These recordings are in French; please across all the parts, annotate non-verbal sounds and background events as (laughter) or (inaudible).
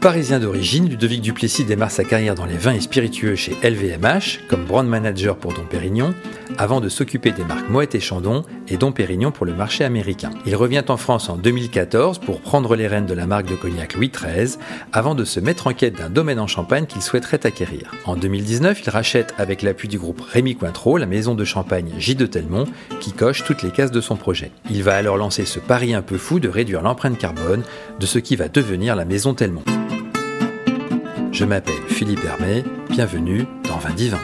Parisien d'origine, Ludovic Duplessis démarre sa carrière dans les vins et spiritueux chez LVMH, comme brand manager pour Dom Pérignon, avant de s'occuper des marques Moët et Chandon et Dom Pérignon pour le marché américain. Il revient en France en 2014 pour prendre les rênes de la marque de cognac Louis XIII, avant de se mettre en quête d'un domaine en Champagne qu'il souhaiterait acquérir. En 2019, il rachète avec l'appui du groupe Rémy Cointreau la maison de champagne J de Telmont, qui coche toutes les cases de son projet. Il va alors lancer ce pari un peu fou de réduire l'empreinte carbone de ce qui va devenir la maison Telmont. Je m'appelle Philippe Hermé, bienvenue dans Vin Divin.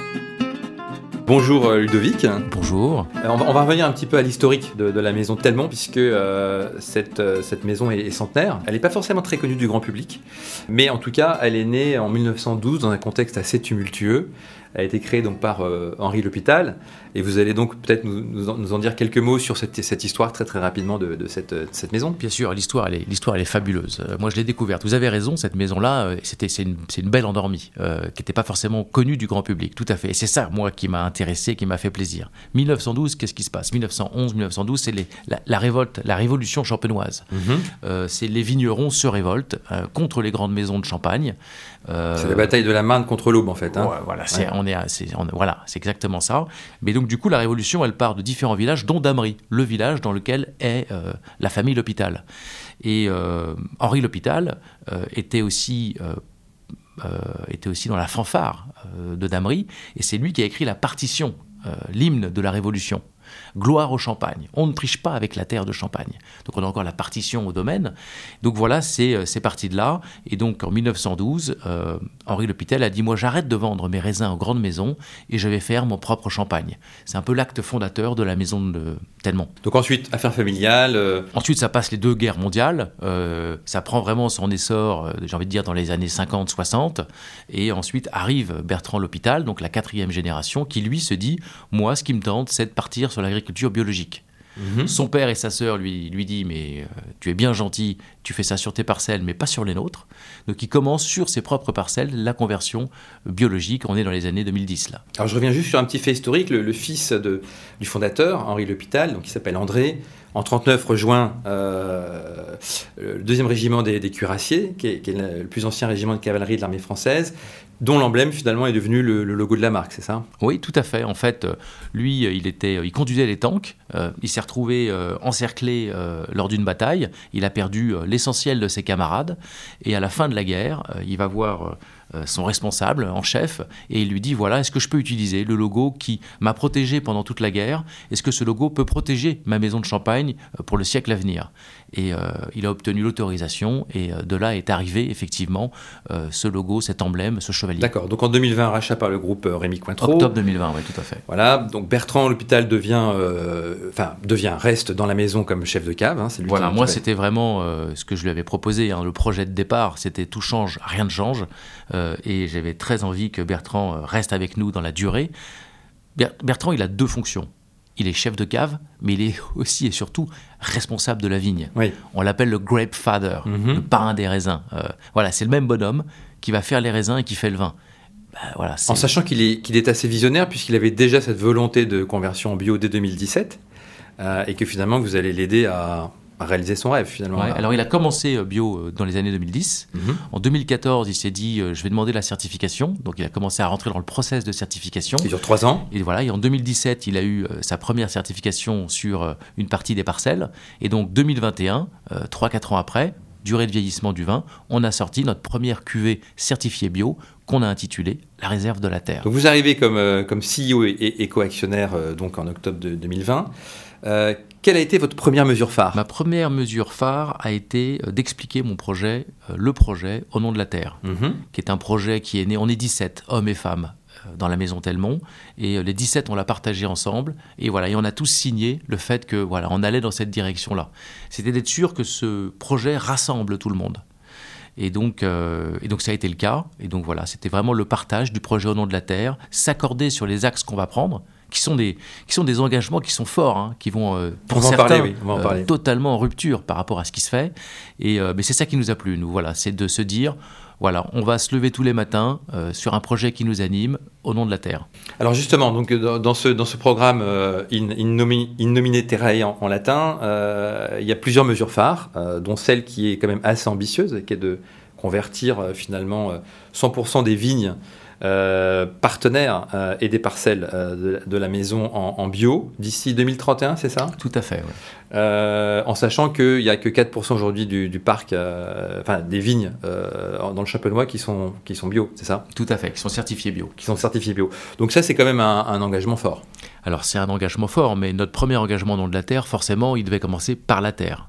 Bonjour euh, Ludovic. Bonjour. Euh, on va, revenir un petit peu à l'historique de, la maison Telmont, puisque euh, cette, cette, maison est, centenaire. Elle n'est pas forcément très connue du grand public, mais en tout cas, elle est née en 1912 dans un contexte assez tumultueux a été créé donc par euh, Henri L'Hôpital. Et vous allez donc peut-être nous, en, dire quelques mots sur cette, cette histoire très très rapidement de, cette, cette, maison. Bien sûr, l'histoire elle est, l'histoire, elle est fabuleuse. Euh, moi je l'ai découverte. Vous avez raison, cette maison-là, euh, c'était, c'est, une, c'est une belle endormie, qui n'était pas forcément connue du grand public. Tout à fait. Et c'est ça, moi, qui m'a intéressé, qui m'a fait plaisir. 1912, qu'est-ce qui se passe? 1911, 1912, c'est les, la, révolte, la révolution champenoise. Mhm. c'est les vignerons se révoltent contre les grandes maisons de Champagne. C'est la bataille de la Marne contre l'Aube en fait. Hein. voilà, c'est, on c'est, voilà, c'est exactement ça. Mais donc du coup, la révolution, elle part de différents villages, dont Damery, le village dans lequel est euh, la famille L'Hôpital. Et euh, Henri L'Hôpital euh, était aussi était aussi dans la fanfare de Damery, et c'est lui qui a écrit la partition, l'hymne de la Révolution. Gloire au Champagne. On ne triche pas avec la terre de Champagne. Donc on a encore la partition au domaine. Donc voilà, c'est euh, parti de là. Et donc en 1912, euh, Henri L'Hôpital a dit Moi j'arrête de vendre mes raisins en grande maison et je vais faire mon propre champagne. C'est un peu l'acte fondateur de la maison de Telmont. Donc ensuite, affaires familiales. Euh, ensuite, ça passe les deux guerres mondiales. ça prend vraiment son essor, j'ai envie de dire, dans les années 50-60. Et ensuite arrive Bertrand L'Hôpital, donc la quatrième génération, qui lui se dit Moi, ce qui me tente, c'est de partir sur l'agriculture biologique. Mhm. Son père et sa sœur lui, lui dit mais euh, tu es bien gentil, tu fais ça sur tes parcelles mais pas sur les nôtres. Donc il commence sur ses propres parcelles la conversion biologique. On est dans les années 2010 là. Alors je reviens juste sur un petit fait historique. Le, fils de, du fondateur Henri L'Hôpital, donc il s'appelle André, en 39 rejoint euh, le deuxième régiment des, cuirassiers, qui est, le plus ancien régiment de cavalerie de l'armée française, dont l'emblème finalement est devenu le, logo de la marque, c'est ça? Oui, tout à fait. En fait, euh, lui, euh, il, était, il conduisait les tanks. il s'est retrouvé encerclé lors d'une bataille. Il a perdu l'essentiel de ses camarades. Et à la fin de la guerre, il va voir euh, son responsable en chef et il lui dit voilà, est-ce que je peux utiliser le logo qui m'a protégé pendant toute la guerre? Est-ce que ce logo peut protéger ma maison de champagne euh, pour le siècle à venir? Et euh, il a obtenu l'autorisation et de là est arrivé effectivement ce logo, cet emblème, ce chevalier. D'accord, donc en 2020, rachat par le groupe Rémi Cointreau. Octobre 2020, oui, tout à fait. Voilà, donc Bertrand l'hôpital devient, enfin, devient, reste dans la maison comme chef de cave. Hein, voilà, moi c'était vraiment ce que je lui avais proposé. Hein, le projet de départ, c'était tout change, rien ne change. Euh, et j'avais très envie que Bertrand euh, reste avec nous dans la durée. Bertrand, il a deux fonctions. Il est chef de cave, mais il est (laughs) aussi et surtout responsable de la vigne. On l'appelle le grape father, mhm. le parrain des raisins. Euh, voilà, c'est le même bonhomme qui va faire les raisins et qui fait le vin. Bah, voilà, en sachant qu'il est, qu'il est assez visionnaire, puisqu'il avait déjà cette volonté de conversion en bio dès 2017, et que finalement vous allez l'aider à, réaliser son rêve finalement. alors il a commencé euh, bio euh, dans les années 2010. Mhm. En 2014, il s'est dit euh, je vais demander la certification. Donc il a commencé à rentrer dans le process de certification. Qui dure trois ans. Et voilà, et en 2017, il a eu sa première certification sur une partie des parcelles. Et donc 2021, 3-4 ans après, durée de vieillissement du vin, on a sorti notre première cuvée certifiée bio qu'on a intitulée La réserve de la terre. Donc vous arrivez comme, comme CEO et, et, co-actionnaire donc en octobre de 2020. Euh, quelle a été votre première mesure phare? Ma première mesure phare a été euh, d'expliquer mon projet, euh, le projet Au nom de la Terre, mhm. qui est un projet qui est né, on est 17, hommes et femmes, dans la maison Telmont, et les 17, on l'a partagé ensemble, et voilà, et on a tous signé le fait que, voilà, on allait dans cette direction-là. C'était d'être sûr que ce projet rassemble tout le monde. Et donc, et donc ça a été le cas. Et donc voilà, c'était vraiment le partage du projet au nom de la Terre, s'accorder sur les axes qu'on va prendre, qui sont des, qui sont des engagements qui sont forts, hein, qui vont, euh, pour certains, euh, totalement en rupture par rapport à ce qui se fait. Et euh, mais c'est ça qui nous a plu, nous. Voilà, c'est de se dire, voilà, on va se lever tous les matins sur un projet qui nous anime au nom de la terre. Alors justement, donc dans ce dans ce programme in, in, nomine terrae en, latin, il y a plusieurs mesures phares, dont celle qui est quand même assez ambitieuse, qui est de convertir finalement 100% des vignes euh, partenaires euh, et des parcelles euh, de, la maison en, bio d'ici 2031, c'est ça? Tout à fait, En sachant qu'il n'y a que 4% aujourd'hui du, parc, enfin des vignes dans le Champenois qui sont, qui sont bio, c'est ça? Tout à fait, qui sont certifiés bio. Qui sont certifiés bio. Donc ça, c'est quand même un, engagement fort. Alors c'est un engagement fort, mais notre premier engagement dans de la terre, forcément, il devait commencer par la terre.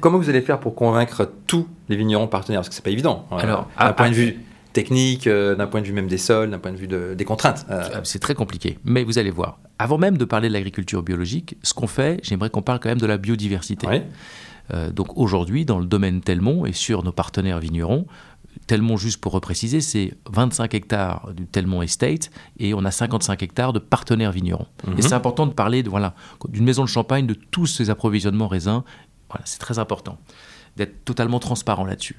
comment, vous allez faire pour convaincre tous les vignerons partenaires? Parce que c'est pas évident. Alors, à, point de vue technique, euh, d'un point de vue même des sols, d'un point de vue des contraintes. Euh. Ah, c'est très compliqué, mais vous allez voir. Avant même de parler de l'agriculture biologique, ce qu'on fait, j'aimerais qu'on parle quand même de la biodiversité. Euh, donc aujourd'hui, dans le domaine Telmont et sur nos partenaires vignerons, Telmont, juste pour repréciser, c'est 25 hectares du Telmont Estate et on a 55 hectares de partenaires vignerons. Et mhm. c'est important de parler de, voilà, d'une maison de champagne, de tous ces approvisionnements raisins. Voilà, c'est très important d'être totalement transparent là-dessus.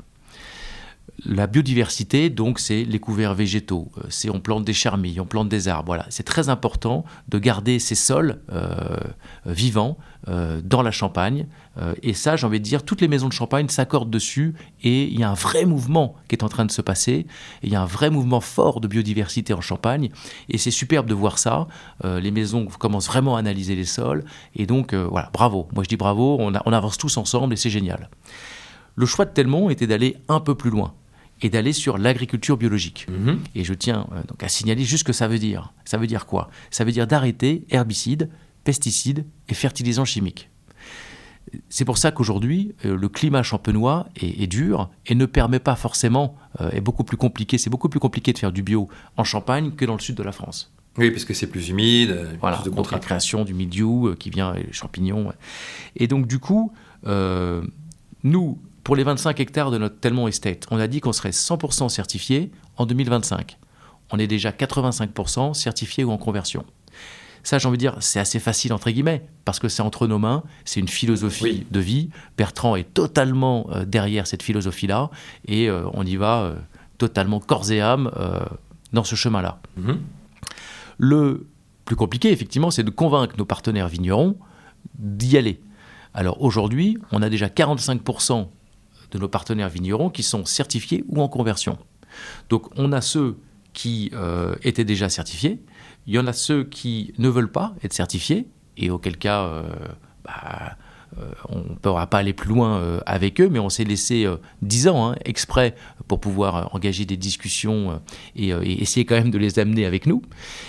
La biodiversité, donc, c'est les couverts végétaux, euh, c'est on plante des charmilles, on plante des arbres. Voilà, c'est très important de garder ces sols euh, vivants euh, dans la Champagne. et ça, j'ai envie de dire, toutes les maisons de Champagne s'accordent dessus. Et il y a un vrai mouvement qui est en train de se passer. il y a un vrai mouvement fort de biodiversité en Champagne. Et c'est superbe de voir ça. les maisons commencent vraiment à analyser les sols. Et donc, voilà, bravo. Moi, je dis bravo. On avance tous ensemble et c'est génial. Le choix de Telmont était d'aller un peu plus loin et d'aller sur l'agriculture biologique. Mhm. Et je tiens euh, donc à signaler juste ce que ça veut dire. Ça veut dire quoi? Ça veut dire d'arrêter herbicides, pesticides et fertilisants chimiques. C'est pour ça qu'aujourd'hui, euh, le climat champenois est, dur et ne permet pas forcément, euh, est beaucoup plus compliqué, c'est beaucoup plus compliqué de faire du bio en Champagne que dans le sud de la France. Oui, parce que c'est plus humide, voilà, plus de donc la création du milieu qui vient, les champignons. Et donc du coup, nous, pour les 25 hectares de notre Telmont Estate, on a dit qu'on serait 100% certifié en 2025. On est déjà 85% certifié ou en conversion. Ça, j'ai envie de dire, c'est assez facile entre guillemets, parce que c'est entre nos mains, c'est une philosophie de vie. Bertrand est totalement euh, derrière cette philosophie-là, et euh, on y va euh, totalement corps et âme dans ce chemin-là. Mhm. Le plus compliqué, effectivement, c'est de convaincre nos partenaires vignerons d'y aller. Alors aujourd'hui, on a déjà 45% de nos partenaires vignerons qui sont certifiés ou en conversion. Donc on a ceux qui euh, étaient déjà certifiés, il y en a ceux qui ne veulent pas être certifiés, et auquel cas, euh, bah, euh, on ne pourra pas aller plus loin avec eux, mais on s'est laissé 10 euh, ans hein, exprès pour pouvoir engager des discussions et, essayer quand même de les amener avec nous.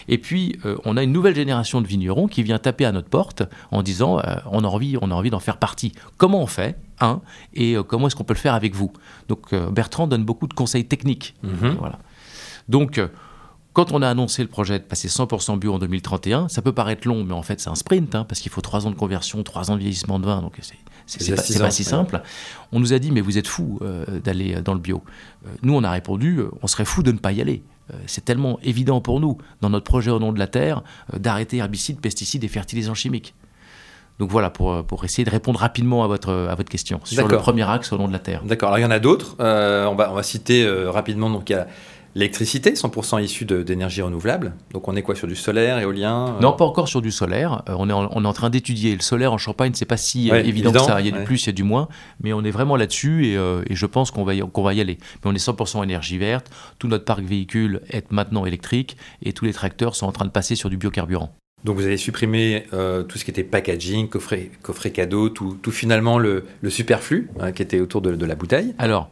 Et puis, on a une nouvelle génération de vignerons qui vient taper à notre porte en disant on a envie, on a envie d'en faire partie. Comment on fait? Hein, et comment est-ce qu'on peut le faire avec vous? Donc, Bertrand donne beaucoup de conseils techniques. Mm-hmm. Voilà. Donc, quand on a annoncé le projet de passer 100% bio en 2031, ça peut paraître long, mais en fait c'est un sprint, hein, parce qu'il faut 3 ans de conversion, 3 ans de vieillissement de vin, donc c'est pas, pas, si simple. On nous a dit, mais vous êtes fous euh, d'aller dans le bio. Euh, nous, on a répondu, euh, on serait fous de ne pas y aller. c'est tellement évident pour nous, dans notre projet au nom de la Terre, d'arrêter herbicides, pesticides et fertilisants chimiques. Donc voilà, pour, pour, essayer de répondre rapidement à votre, à votre question sur le premier axe au nom de la Terre. D'accord, alors il y en a d'autres. on, va, on va citer rapidement, donc il y a L'électricité, 100% issue d'énergie renouvelable. Donc on est quoi sur du solaire, éolien euh Non, pas encore sur du solaire. Euh, on, est en, on, est en, train d'étudier. Le solaire en Champagne, c'est pas si euh, évident, que ça. Il y a du plus, il y a du moins. Mais on est vraiment là-dessus et, et, je pense qu'on va, qu'on va y aller. Mais on est 100% énergie verte. Tout notre parc véhicule est maintenant électrique et tous les tracteurs sont en train de passer sur du biocarburant. Donc vous avez supprimé tout ce qui était packaging, coffret, coffret cadeau, tout, tout finalement le, le superflu hein, qui était autour de, de la bouteille. Alors,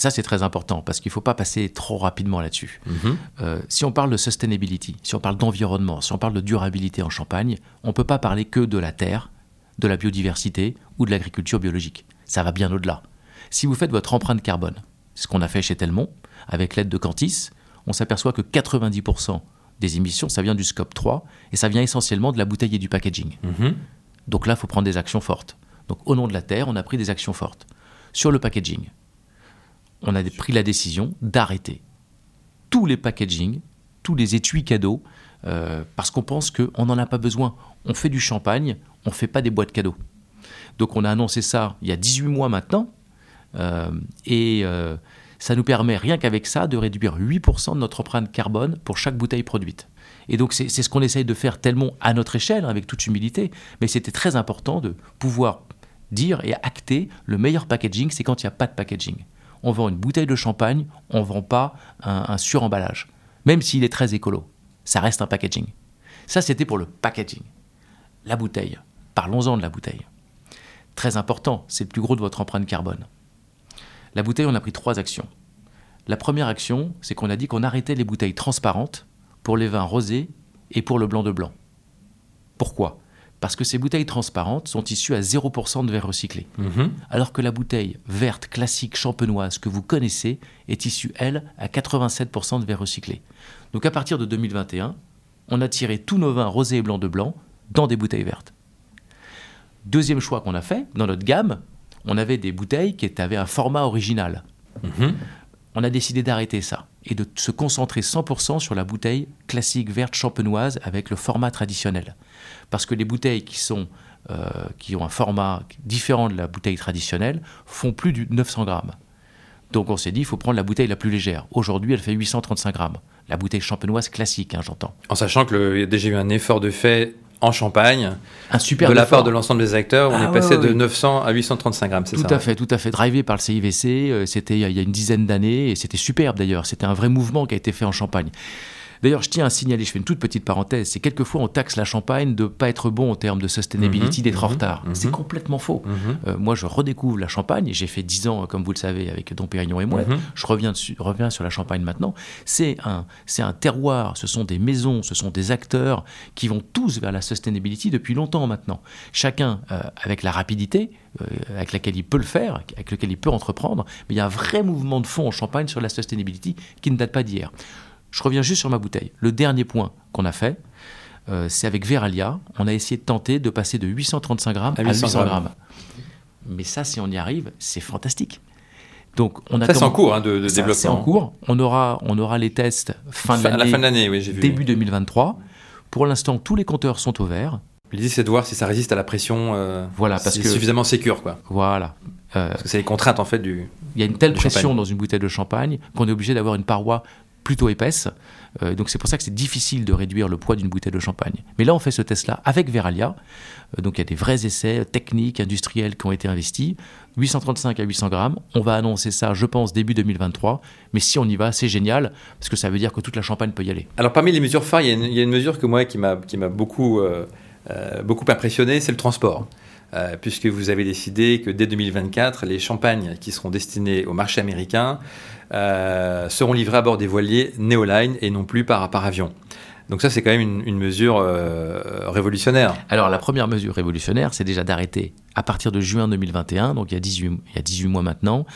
ça, c'est très important parce qu'il ne faut pas passer trop rapidement là-dessus. Mhm. Euh, si on parle de sustainability, si on parle d'environnement, si on parle de durabilité en Champagne, on ne peut pas parler que de la terre, de la biodiversité ou de l'agriculture biologique. Ça va bien au-delà. Si vous faites votre empreinte carbone, ce qu'on a fait chez Telmont, avec l'aide de Cantis, on s'aperçoit que 90% des émissions, ça vient du scope 3 et ça vient essentiellement de la bouteille et du packaging. Mhm. Donc là, il faut prendre des actions fortes. Donc au nom de la Terre, on a pris des actions fortes. Sur le packaging, on a pris la décision d'arrêter tous les packaging, tous les étuis cadeaux, euh, parce qu'on pense qu'on n'en a pas besoin. On fait du champagne, on ne fait pas des boîtes cadeaux. Donc on a annoncé ça il y a 18 mois maintenant, euh, et euh, ça nous permet, rien qu'avec ça, de réduire 8% de notre empreinte carbone pour chaque bouteille produite. Et donc c'est ce qu'on essaye de faire tellement à notre échelle, avec toute humilité, mais c'était très important de pouvoir dire et acter le meilleur packaging, c'est quand il n'y a pas de packaging. on vend une bouteille de champagne, on ne vend pas un, un suremballage. Même s'il est très écolo. Ça reste un packaging. Ça, c'était pour le packaging. La bouteille. Parlons-en de la bouteille. Très important, c'est le plus gros de votre empreinte carbone. La bouteille, on a pris trois actions. La première action, c'est qu'on a dit qu'on arrêtait les bouteilles transparentes pour les vins rosés et pour le blanc de blanc. Pourquoi? Parce que ces bouteilles transparentes sont issues à 0% de verre recyclé. Mhm. Alors que la bouteille verte classique champenoise que vous connaissez est issue, elle, à 87% de verre recyclé. Donc à partir de 2021, on a tiré tous nos vins rosés et blancs de blanc dans des bouteilles vertes. Deuxième choix qu'on a fait, dans notre gamme, on avait des bouteilles qui avaient un format original. Mhm. On a décidé d'arrêter ça et de se concentrer 100% sur la bouteille classique verte champenoise avec le format traditionnel. Parce que les bouteilles qui, sont, euh, qui ont un format différent de la bouteille traditionnelle font plus de 900 grammes. Donc on s'est dit, il faut prendre la bouteille la plus légère. Aujourd'hui, elle fait 835 grammes. La bouteille champenoise classique, hein, j'entends. En sachant qu'il y a déjà eu un effort de fait en Champagne, Un super de la effort. part de l'ensemble des acteurs, on Ah est ouais, passé ouais, de ouais. 900 à 835 grammes, c'est Tout ça à fait, tout à fait. Drivé par le CIVC, euh, c'était il y a une dizaine d'années et c'était superbe d'ailleurs. C'était un vrai mouvement qui a été fait en Champagne. D'ailleurs, je tiens à signaler, je fais une toute petite parenthèse, c'est quelquefois on taxe la Champagne de ne pas être bon en termes de sustainability, Mhm, d'être en mhm, retard. mhm. C'est complètement faux. Euh, moi, je redécouvre la Champagne, et j'ai fait 10 ans, comme vous le savez, avec Dom Pérignon et moi. Je reviens, dessus- reviens sur la Champagne maintenant. C'est un, c'est un terroir, ce sont des maisons, ce sont des acteurs qui vont tous vers la sustainability depuis longtemps maintenant. Chacun euh, avec la rapidité euh, avec laquelle il peut le faire, avec lequel il peut entreprendre, mais il y a un vrai mouvement de fond en Champagne sur la sustainability qui ne date pas d'hier. Je reviens juste sur ma bouteille. Le dernier point qu'on a fait, euh, c'est avec Veralia, on a essayé de tenter de passer de 835 grammes À à 800 800 grammes. grammes. Mais ça, si on y arrive, c'est fantastique. Donc, on a Ça, c'est en cours hein, de, de ça, développement. C'est en cours. On aura, on aura les tests fin de à la l'année, fin de l'année, oui, j'ai vu. début 2023. Pour l'instant, tous les compteurs sont au vert. L'idée, c'est de voir si ça résiste à la pression. euh, Voilà, parce que- suffisamment sécure, quoi. Voilà. Euh, Parce que c'est les contraintes, en fait, du. Il y a une telle pression champagne. dans une bouteille de champagne qu'on est obligé d'avoir une paroi plutôt épaisse. Euh, donc c'est pour ça que c'est difficile de réduire le poids d'une bouteille de champagne. Mais là, on fait ce test-là avec Veralia. Euh, donc il y a des vrais essais techniques, industriels qui ont été investis. 835 à 800 grammes. On va annoncer ça, je pense, début 2023. Mais si on y va, c'est génial, parce que ça veut dire que toute la champagne peut y aller. Alors, parmi les mesures phares, il y a une, mesure que moi, qui m'a beaucoup, euh, beaucoup impressionné, c'est le transport. Puisque vous avez décidé que dès 2024, les champagnes qui seront destinés au marché américain euh, seront livrés à bord des voiliers Neoline et non plus par, par avion. Donc ça, c'est quand même une, une mesure euh, révolutionnaire. Alors la première mesure révolutionnaire, c'est déjà d'arrêter à partir de juin 2021, donc il y a 18, il y a 18 mois maintenant,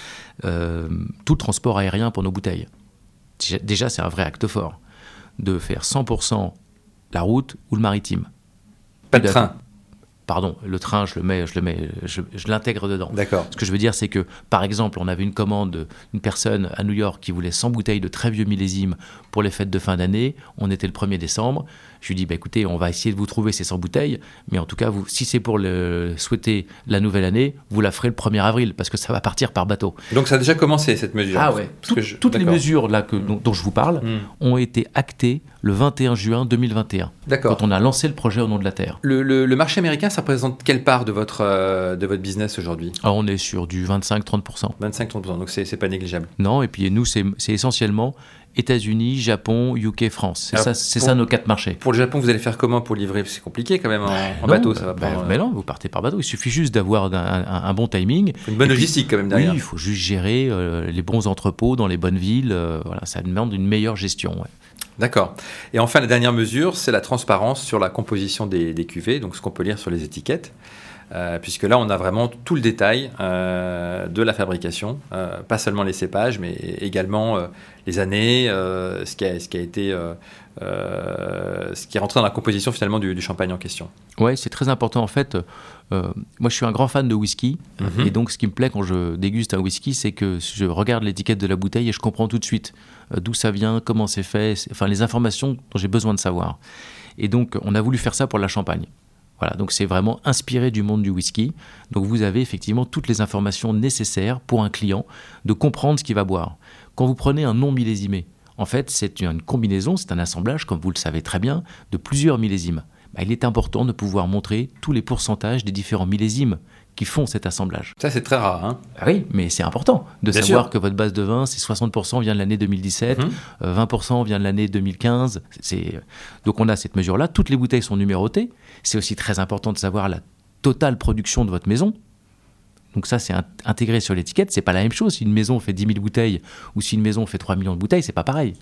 euh, tout le transport aérien pour nos bouteilles. Déjà, c'est un vrai acte fort de faire 100% la route ou le maritime. Pas de train. Pardon, le train, je le mets, je le mets, je, je l'intègre dedans. D'accord. Ce que je veux dire, c'est que, par exemple, on avait une commande d'une personne à New York qui voulait 100 bouteilles de très vieux millésimes pour les fêtes de fin d'année. On était le 1er décembre. Je lui dis, bah, écoutez, on va essayer de vous trouver ces 100 bouteilles, mais en tout cas, vous, si c'est pour le, souhaiter la nouvelle année, vous la ferez le 1er avril, parce que ça va partir par bateau. Donc ça a déjà commencé, cette mesure. Ah ouais. Tout- je- toutes les mesures là que, dont, dont je vous parle Hmm. ont été actées le 21 juin 2021, D'accord. quand on a lancé le projet au nom de la Terre. Le, le- le marché américain, ça représente quelle part de votre, euh, de votre business aujourd'hui? Alors, on est sur du 25-30%. 25-30%, donc c'est pas négligeable. Non, et puis nous, c'est essentiellement États-Unis, Japon, UK, France. C'est ça, nos quatre marchés. Pour le Japon, vous allez faire comment pour livrer? C'est compliqué quand même en, en Non, bateau, ça va bah, prendre non, vous partez par bateau. Il suffit juste d'avoir un, un- un bon timing. une bonne Et puis- logistique quand même Oui, derrière. il faut juste gérer euh, les bons entrepôts dans les bonnes villes. euh, voilà, ça demande une meilleure gestion. ouais. D'accord. Et enfin, la dernière mesure, c'est la transparence sur la composition des, des cuvées, donc ce qu'on peut lire sur les étiquettes. Euh, puisque là, on a vraiment tout le détail euh, de la fabrication, euh, pas seulement les cépages, mais également les années, ce, qui a, ce qui a été, ce qui est rentré dans la composition finalement du, du champagne en question. Ouais, c'est très important en fait. moi, je suis un grand fan de whisky, Mhm. et donc ce qui me plaît quand je déguste un whisky, c'est que je regarde l'étiquette de la bouteille et je comprends tout de suite d'où ça vient, comment c'est fait, c'est- enfin les informations dont j'ai besoin de savoir. Et donc, on a voulu faire ça pour la Champagne. Voilà, donc c'est vraiment inspiré du monde du whisky. Donc vous avez effectivement toutes les informations nécessaires pour un client de comprendre ce qu'il va boire. Quand vous prenez un non millésimé, en fait, c'est une combinaison, c'est un assemblage, comme vous le savez très bien, de plusieurs millésimes. Bah, il est important de pouvoir montrer tous les pourcentages des différents millésimes qui font cet assemblage. Ça, c'est très rare. Hein ah oui, mais c'est important de savoir que votre base de vin, c'est 60% vient de l'année 2017, 20% mhm. vient de l'année 2015. Donc on a cette mesure-là. Toutes les bouteilles sont numérotées. C'est aussi très important de savoir la totale production de votre maison. Donc ça, c'est intégré sur l'étiquette. C'est pas la même chose si une maison fait 10 000 bouteilles ou si une maison fait 3 millions de bouteilles, c'est pas pareil.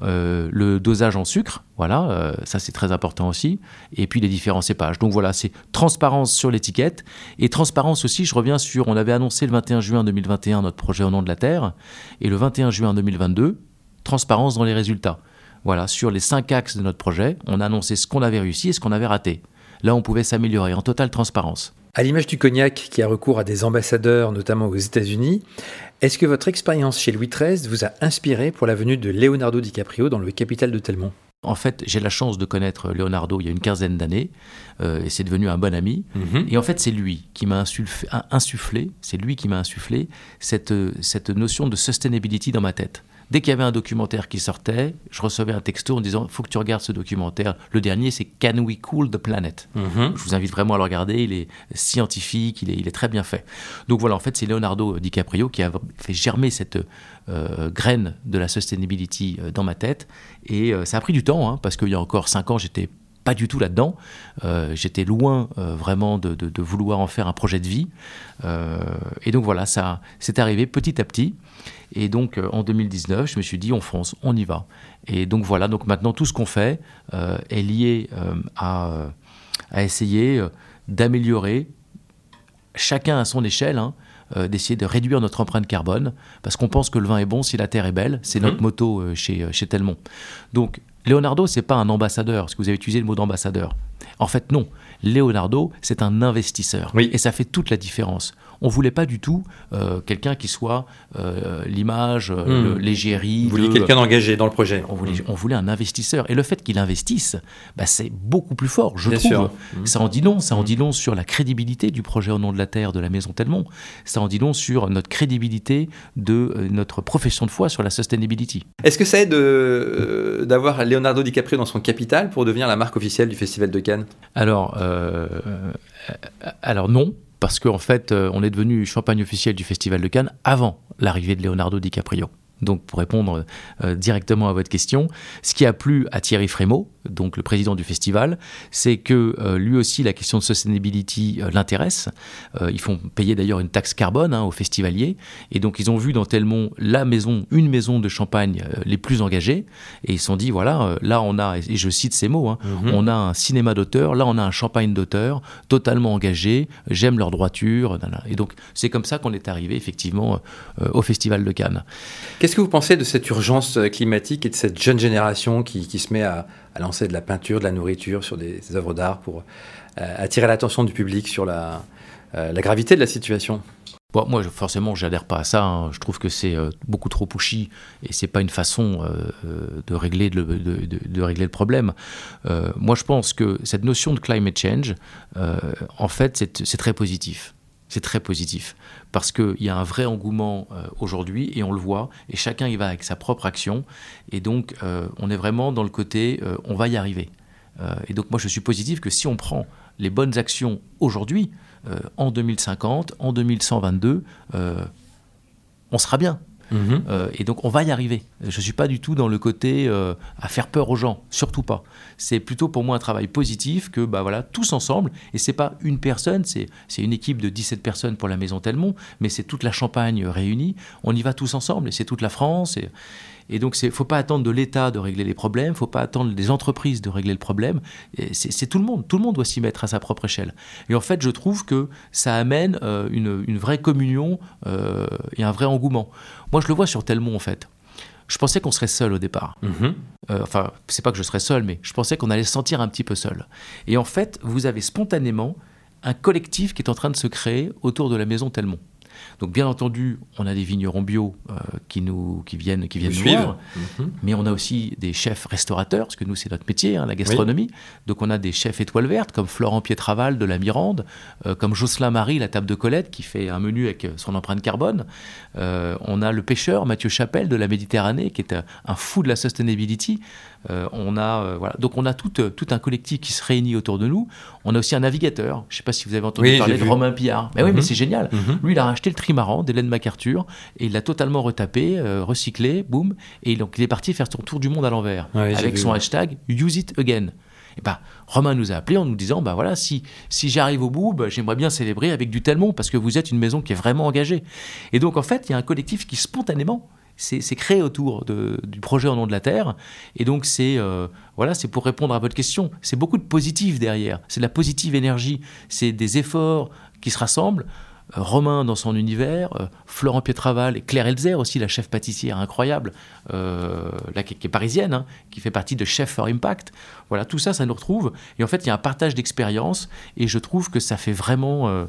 Euh, le dosage en sucre, voilà, euh, ça c'est très important aussi, et puis les différents cépages. Donc voilà, c'est transparence sur l'étiquette, et transparence aussi, je reviens sur, on avait annoncé le 21 juin 2021 notre projet au nom de la Terre, et le 21 juin 2022, transparence dans les résultats. Voilà, sur les cinq axes de notre projet, on a annoncé ce qu'on avait réussi et ce qu'on avait raté. Là, on pouvait s'améliorer en totale transparence. À l'image du cognac qui a recours à des ambassadeurs, notamment aux États-Unis, est-ce que votre expérience chez Louis XIII vous a inspiré pour la venue de Leonardo DiCaprio dans le Capital de Telmont? En fait, j'ai la chance de connaître Leonardo il y a une quinzaine d'années, euh, et c'est devenu un bon ami. Mhm. Et en fait, c'est lui qui m'a insufflé, c'est lui qui m'a insufflé cette, cette notion de sustainability dans ma tête. Dès qu'il y avait un documentaire qui sortait, je recevais un texto en disant faut que tu regardes ce documentaire. Le dernier, c'est Can We Cool the Planet? Mhm. Je vous invite vraiment à le regarder. Il est scientifique, il est, il est très bien fait. Donc voilà, en fait, c'est Leonardo DiCaprio qui a fait germer cette euh, graine de la sustainability euh, dans ma tête. Et euh, ça a pris du temps, hein, parce qu'il y a encore cinq ans, j'étais pas du tout là-dedans. J'étais loin vraiment de, de, vouloir en faire un projet de vie. et donc voilà, ça c'est arrivé petit à petit. Et donc euh, en 2019, je me suis dit on fonce, on y va. Et donc voilà, donc maintenant tout ce qu'on fait euh, est lié euh, à, à, essayer d'améliorer, chacun à son échelle, hein, d'essayer de réduire notre empreinte carbone, parce qu'on pense que le vin est bon si la terre est belle, c'est notre mmh. motto chez, chez Telmont. Donc Leonardo, c'est pas un ambassadeur, parce que vous avez utilisé le mot d'ambassadeur. En fait, non. Leonardo, c'est un investisseur. Oui. Et ça fait toute la différence on voulait pas du tout euh, quelqu'un qui soit euh, l'image, hmm. l'égérie. Vous vouliez quelqu'un d'engagé dans le projet. On voulait, on voulait un investisseur. Et le fait qu'il investisse, bah, c'est beaucoup plus fort, je trouve. Sûr. Hmm. Ça en dit long. Ça en dit long sur la crédibilité du projet au nom de la Terre de la Maison Telmont. Ça en dit long sur notre crédibilité de notre profession de foi sur la sustainability. Est-ce que ça aide d'avoir Leonardo DiCaprio dans son capital pour devenir la marque officielle du Festival de Cannes? Alors, alors non parce qu'en fait, euh, on est devenu champagne officiel du Festival de Cannes avant l'arrivée de Leonardo DiCaprio. Donc, pour répondre euh, directement à votre question, ce qui a plu à Thierry Frémaux, donc le président du festival, c'est que euh, lui aussi la question de sustainability euh, l'intéresse. ils font payer d'ailleurs une taxe carbone hein, aux festivaliers, et donc ils ont vu dans Telmont la maison, une maison de champagne les plus engagées, et ils se sont dit voilà, là on a, et je cite ces mots, hein, mhm. on a un cinéma d'auteur, là on a un champagne d'auteur, totalement engagé, j'aime leur droiture, et donc c'est comme ça qu'on est arrivé effectivement au festival de Cannes. Qu'est-ce que vous pensez de cette urgence euh, climatique et de cette jeune génération qui, se met à, lancer de la peinture, de la nourriture sur des, œuvres d'art pour euh, attirer l'attention du public sur la, euh, la gravité de la situation? Moi, forcément, j'adhère pas à ça. Hein. Je trouve que c'est beaucoup trop pushy et c'est pas une façon de, régler le, de, régler le problème. moi, je pense que cette notion de climate change, en fait, c'est très positif. C'est très positif parce qu'il y a un vrai engouement euh, aujourd'hui et on le voit et chacun y va avec sa propre action et donc euh, on est vraiment dans le côté euh, on va y arriver. et donc moi je suis positif que si on prend les bonnes actions aujourd'hui, en 2050, en 2122, on sera bien. Mhm. Euh, et donc on va y arriver. Je ne suis pas du tout dans le côté euh, à faire peur aux gens, surtout pas. C'est plutôt pour moi un travail positif que bah voilà tous ensemble. Et c'est pas une personne, c'est une équipe de 17 personnes pour la Maison Telmont, mais c'est toute la Champagne réunie. On y va tous ensemble et c'est toute la France. Et donc, il ne faut pas attendre de l'État de régler les problèmes, il ne faut pas attendre des entreprises de régler le problème. C'est tout le monde. Tout le monde doit s'y mettre à sa propre échelle. Et en fait, je trouve que ça amène euh, une, vraie communion euh, et un vrai engouement. Moi, je le vois sur Telmont, en fait. Je pensais qu'on serait seul au départ. Mm-hmm. Euh, enfin, c'est pas que je serais seul, mais je pensais qu'on allait se sentir un petit peu seul. Et en fait, vous avez spontanément un collectif qui est en train de se créer autour de la maison Telmont. Donc bien entendu, on a des vignerons bio euh, qui nous qui viennent qui viennent nous suivre, mhm. mais on a aussi des chefs restaurateurs parce que nous c'est notre métier, hein, la gastronomie. Donc on a des chefs étoiles vertes comme Florent Pietraval de la Mirande, euh, comme Jocelyn Marie la table de Colette qui fait un menu avec son empreinte carbone. on a le pêcheur Mathieu Chapelle de la Méditerranée qui est un fou de la sustainability. On a voilà donc on a tout, tout un collectif qui se réunit autour de nous. On a aussi un navigateur. Je ne sais pas si vous avez entendu parler de Romain Pillard. Mais oui, mais mhm. c'est génial. Mhm. Lui, il a racheté le trimaran d'Hélène MacArthur et il l'a totalement retapé, euh, recyclé, boum. Et donc, il est parti faire son tour du monde à l'envers avec son hashtag Use It Again. Et bah, Romain nous a appelé en nous disant bah voilà si si j'arrive au bout bah, j'aimerais bien célébrer avec du Telmont parce que vous êtes une maison qui est vraiment engagée et donc en fait il y a un collectif qui spontanément c'est créé autour du projet au nom de la Terre. Et donc, c'est euh, voilà, c'est pour répondre à votre question. C'est beaucoup de positif derrière. C'est de la positive énergie. C'est des efforts qui se rassemblent. Euh, Romain dans son univers, euh, Florent Pietraval et Claire Elzer aussi, la chef pâtissière incroyable, là, qui, est parisienne, hein, qui fait partie de Chef for Impact. Voilà, tout ça, ça nous retrouve. Et en fait, il y a un partage d'expérience et je trouve que ça fait vraiment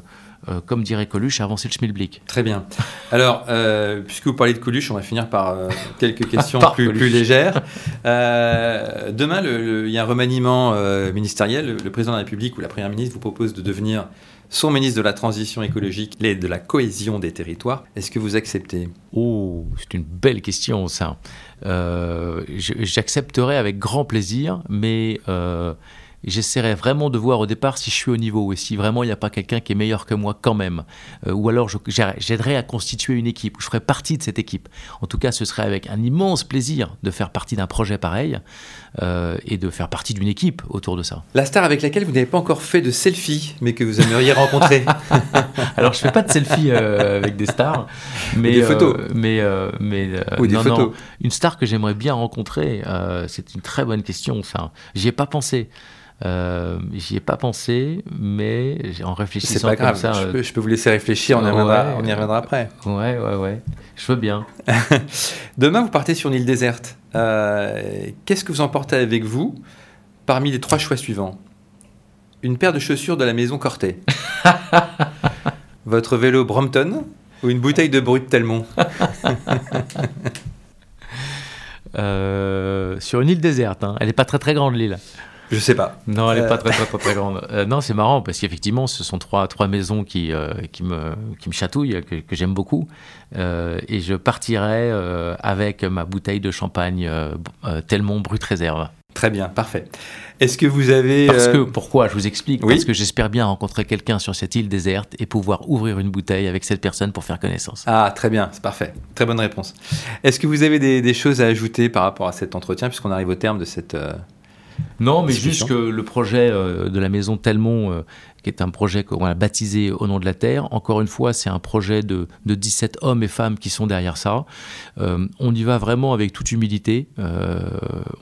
comme dirait Coluche, avancer le schmilblick. Très bien. Alors, euh, puisque vous parlez de Coluche, on va finir par euh, quelques (laughs) questions plus, légères. demain, il y a un remaniement ministériel. Le, président de la République ou la première ministre vous propose de devenir son ministre de la Transition écologique et de la cohésion des territoires. Est-ce que vous acceptez? Oh, c'est une belle question, ça. J'accepterai avec grand plaisir, mais j'essaierai vraiment de voir au départ si je suis au niveau et si vraiment il n'y a pas quelqu'un qui est meilleur que moi quand même. Euh, ou alors j'aiderai à constituer une équipe, je ferai partie de cette équipe. En tout cas, ce serait avec un immense plaisir de faire partie d'un projet pareil euh, et de faire partie d'une équipe autour de ça. La star avec laquelle vous n'avez pas encore fait de selfie, mais que vous aimeriez rencontrer (laughs) Alors, je fais pas de selfie euh, avec des stars, mais des photos. mais mais Ou des photos. une star que j'aimerais bien rencontrer, c'est une très bonne question. Ça, j'y ai pas pensé. Euh, J'y ai pas pensé, mais en réfléchissant C'est pas grave, ça, je, peux, je, peux, vous laisser réfléchir, on, y reviendra, on y reviendra après. Ouais, ouais, ouais, je veux bien. (laughs) Demain, vous partez sur une île déserte. Euh, Qu'est-ce que vous emportez avec vous parmi les trois choix suivants? Une paire de chaussures de la maison Corté, (laughs) votre vélo Brompton ou une bouteille de brut Telmont? Euh, Sur une île déserte, hein. elle n'est pas très très grande l'île. Je sais pas. Non, elle n'est pas euh. très, très, très, grande. Euh, non, c'est marrant parce qu'effectivement, ce sont trois, trois maisons qui, euh, qui, me, qui me chatouillent, que, que j'aime beaucoup. et je partirai avec ma bouteille de champagne Telmont Brut Réserve. Très bien, parfait. Est-ce que vous avez... Parce que, pourquoi Je vous explique? Parce que j'espère bien rencontrer quelqu'un sur cette île déserte et pouvoir ouvrir une bouteille avec cette personne pour faire connaissance. Ah, très bien, c'est parfait. Très bonne réponse. Est-ce que vous avez des, des, choses à ajouter par rapport à cet entretien, puisqu'on arrive au terme de cette... Non, mais juste que le projet euh, de la maison Telmont euh, qui est un projet qu'on a baptisé au nom de la Terre. Encore une fois, c'est un projet de, de, 17 hommes et femmes qui sont derrière ça. Euh, on y va vraiment avec toute humilité. Euh,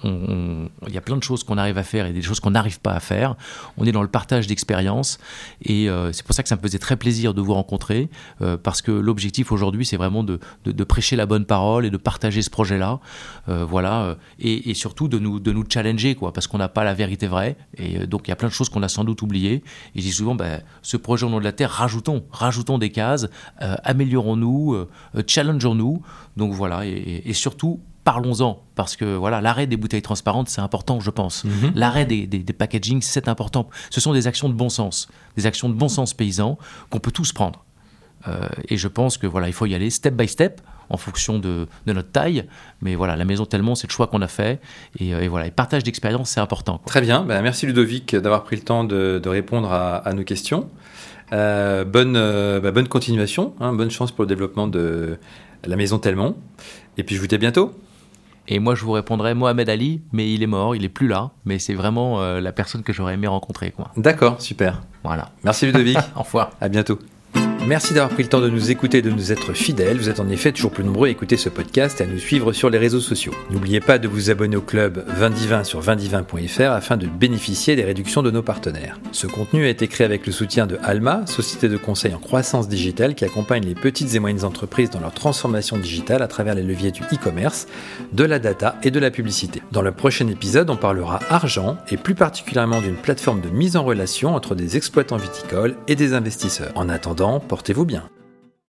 il y a plein de choses qu'on arrive à faire et des choses qu'on n'arrive pas à faire. On est dans le partage d'expériences et euh, c'est pour ça que ça me faisait très plaisir de vous rencontrer parce que l'objectif aujourd'hui, c'est vraiment de, de, prêcher la bonne parole et de partager ce projet-là. voilà. Et, surtout de nous, de nous challenger, quoi, parce qu'on n'a pas la vérité vraie. Et donc, il y a plein de choses qu'on a sans doute oubliées. Et souvent, ben, ce projet au nom de la Terre, rajoutons, rajoutons des cases, euh, améliorons-nous, euh, euh, challengeons-nous. Donc voilà, et, surtout, parlons-en, parce que voilà, l'arrêt des bouteilles transparentes, c'est important, je pense. Mhm. L'arrêt des, des, des packaging, c'est important. Ce sont des actions de bon sens, des actions de bon sens paysan qu'on peut tous prendre. et je pense que voilà, il faut y aller step by step en fonction de, notre taille. Mais voilà, la maison tellement, c'est le choix qu'on a fait. Et, euh, voilà, et partage d'expérience, c'est important. Très bien. Ben, merci Ludovic d'avoir pris le temps de, répondre à, nos questions. Euh, bonne, euh, bah, bonne continuation, hein. bonne chance pour le développement de la maison Telmont. Et puis je vous dis à bientôt. Et moi, je vous répondrai Mohamed Ali, mais il est mort, il est plus là. Mais c'est vraiment la personne que j'aurais aimé rencontrer. D'accord, super. Voilà. Merci Ludovic. (laughs) Au revoir. À bientôt. Merci d'avoir pris le temps de nous écouter et de nous être fidèles. Vous êtes en effet toujours plus nombreux à écouter ce podcast et à nous suivre sur les réseaux sociaux. N'oubliez pas de vous abonner au club 20 sur 20 afin de bénéficier des réductions de nos partenaires. Ce contenu a été créé avec le soutien de Alma, société de conseil en croissance digitale qui accompagne les petites et moyennes entreprises dans leur transformation digitale à travers les leviers du e-commerce, de la data et de la publicité. Dans le prochain épisode, on parlera argent et plus particulièrement d'une plateforme de mise en relation entre des exploitants viticoles et des investisseurs. En attendant, portez-vous bien.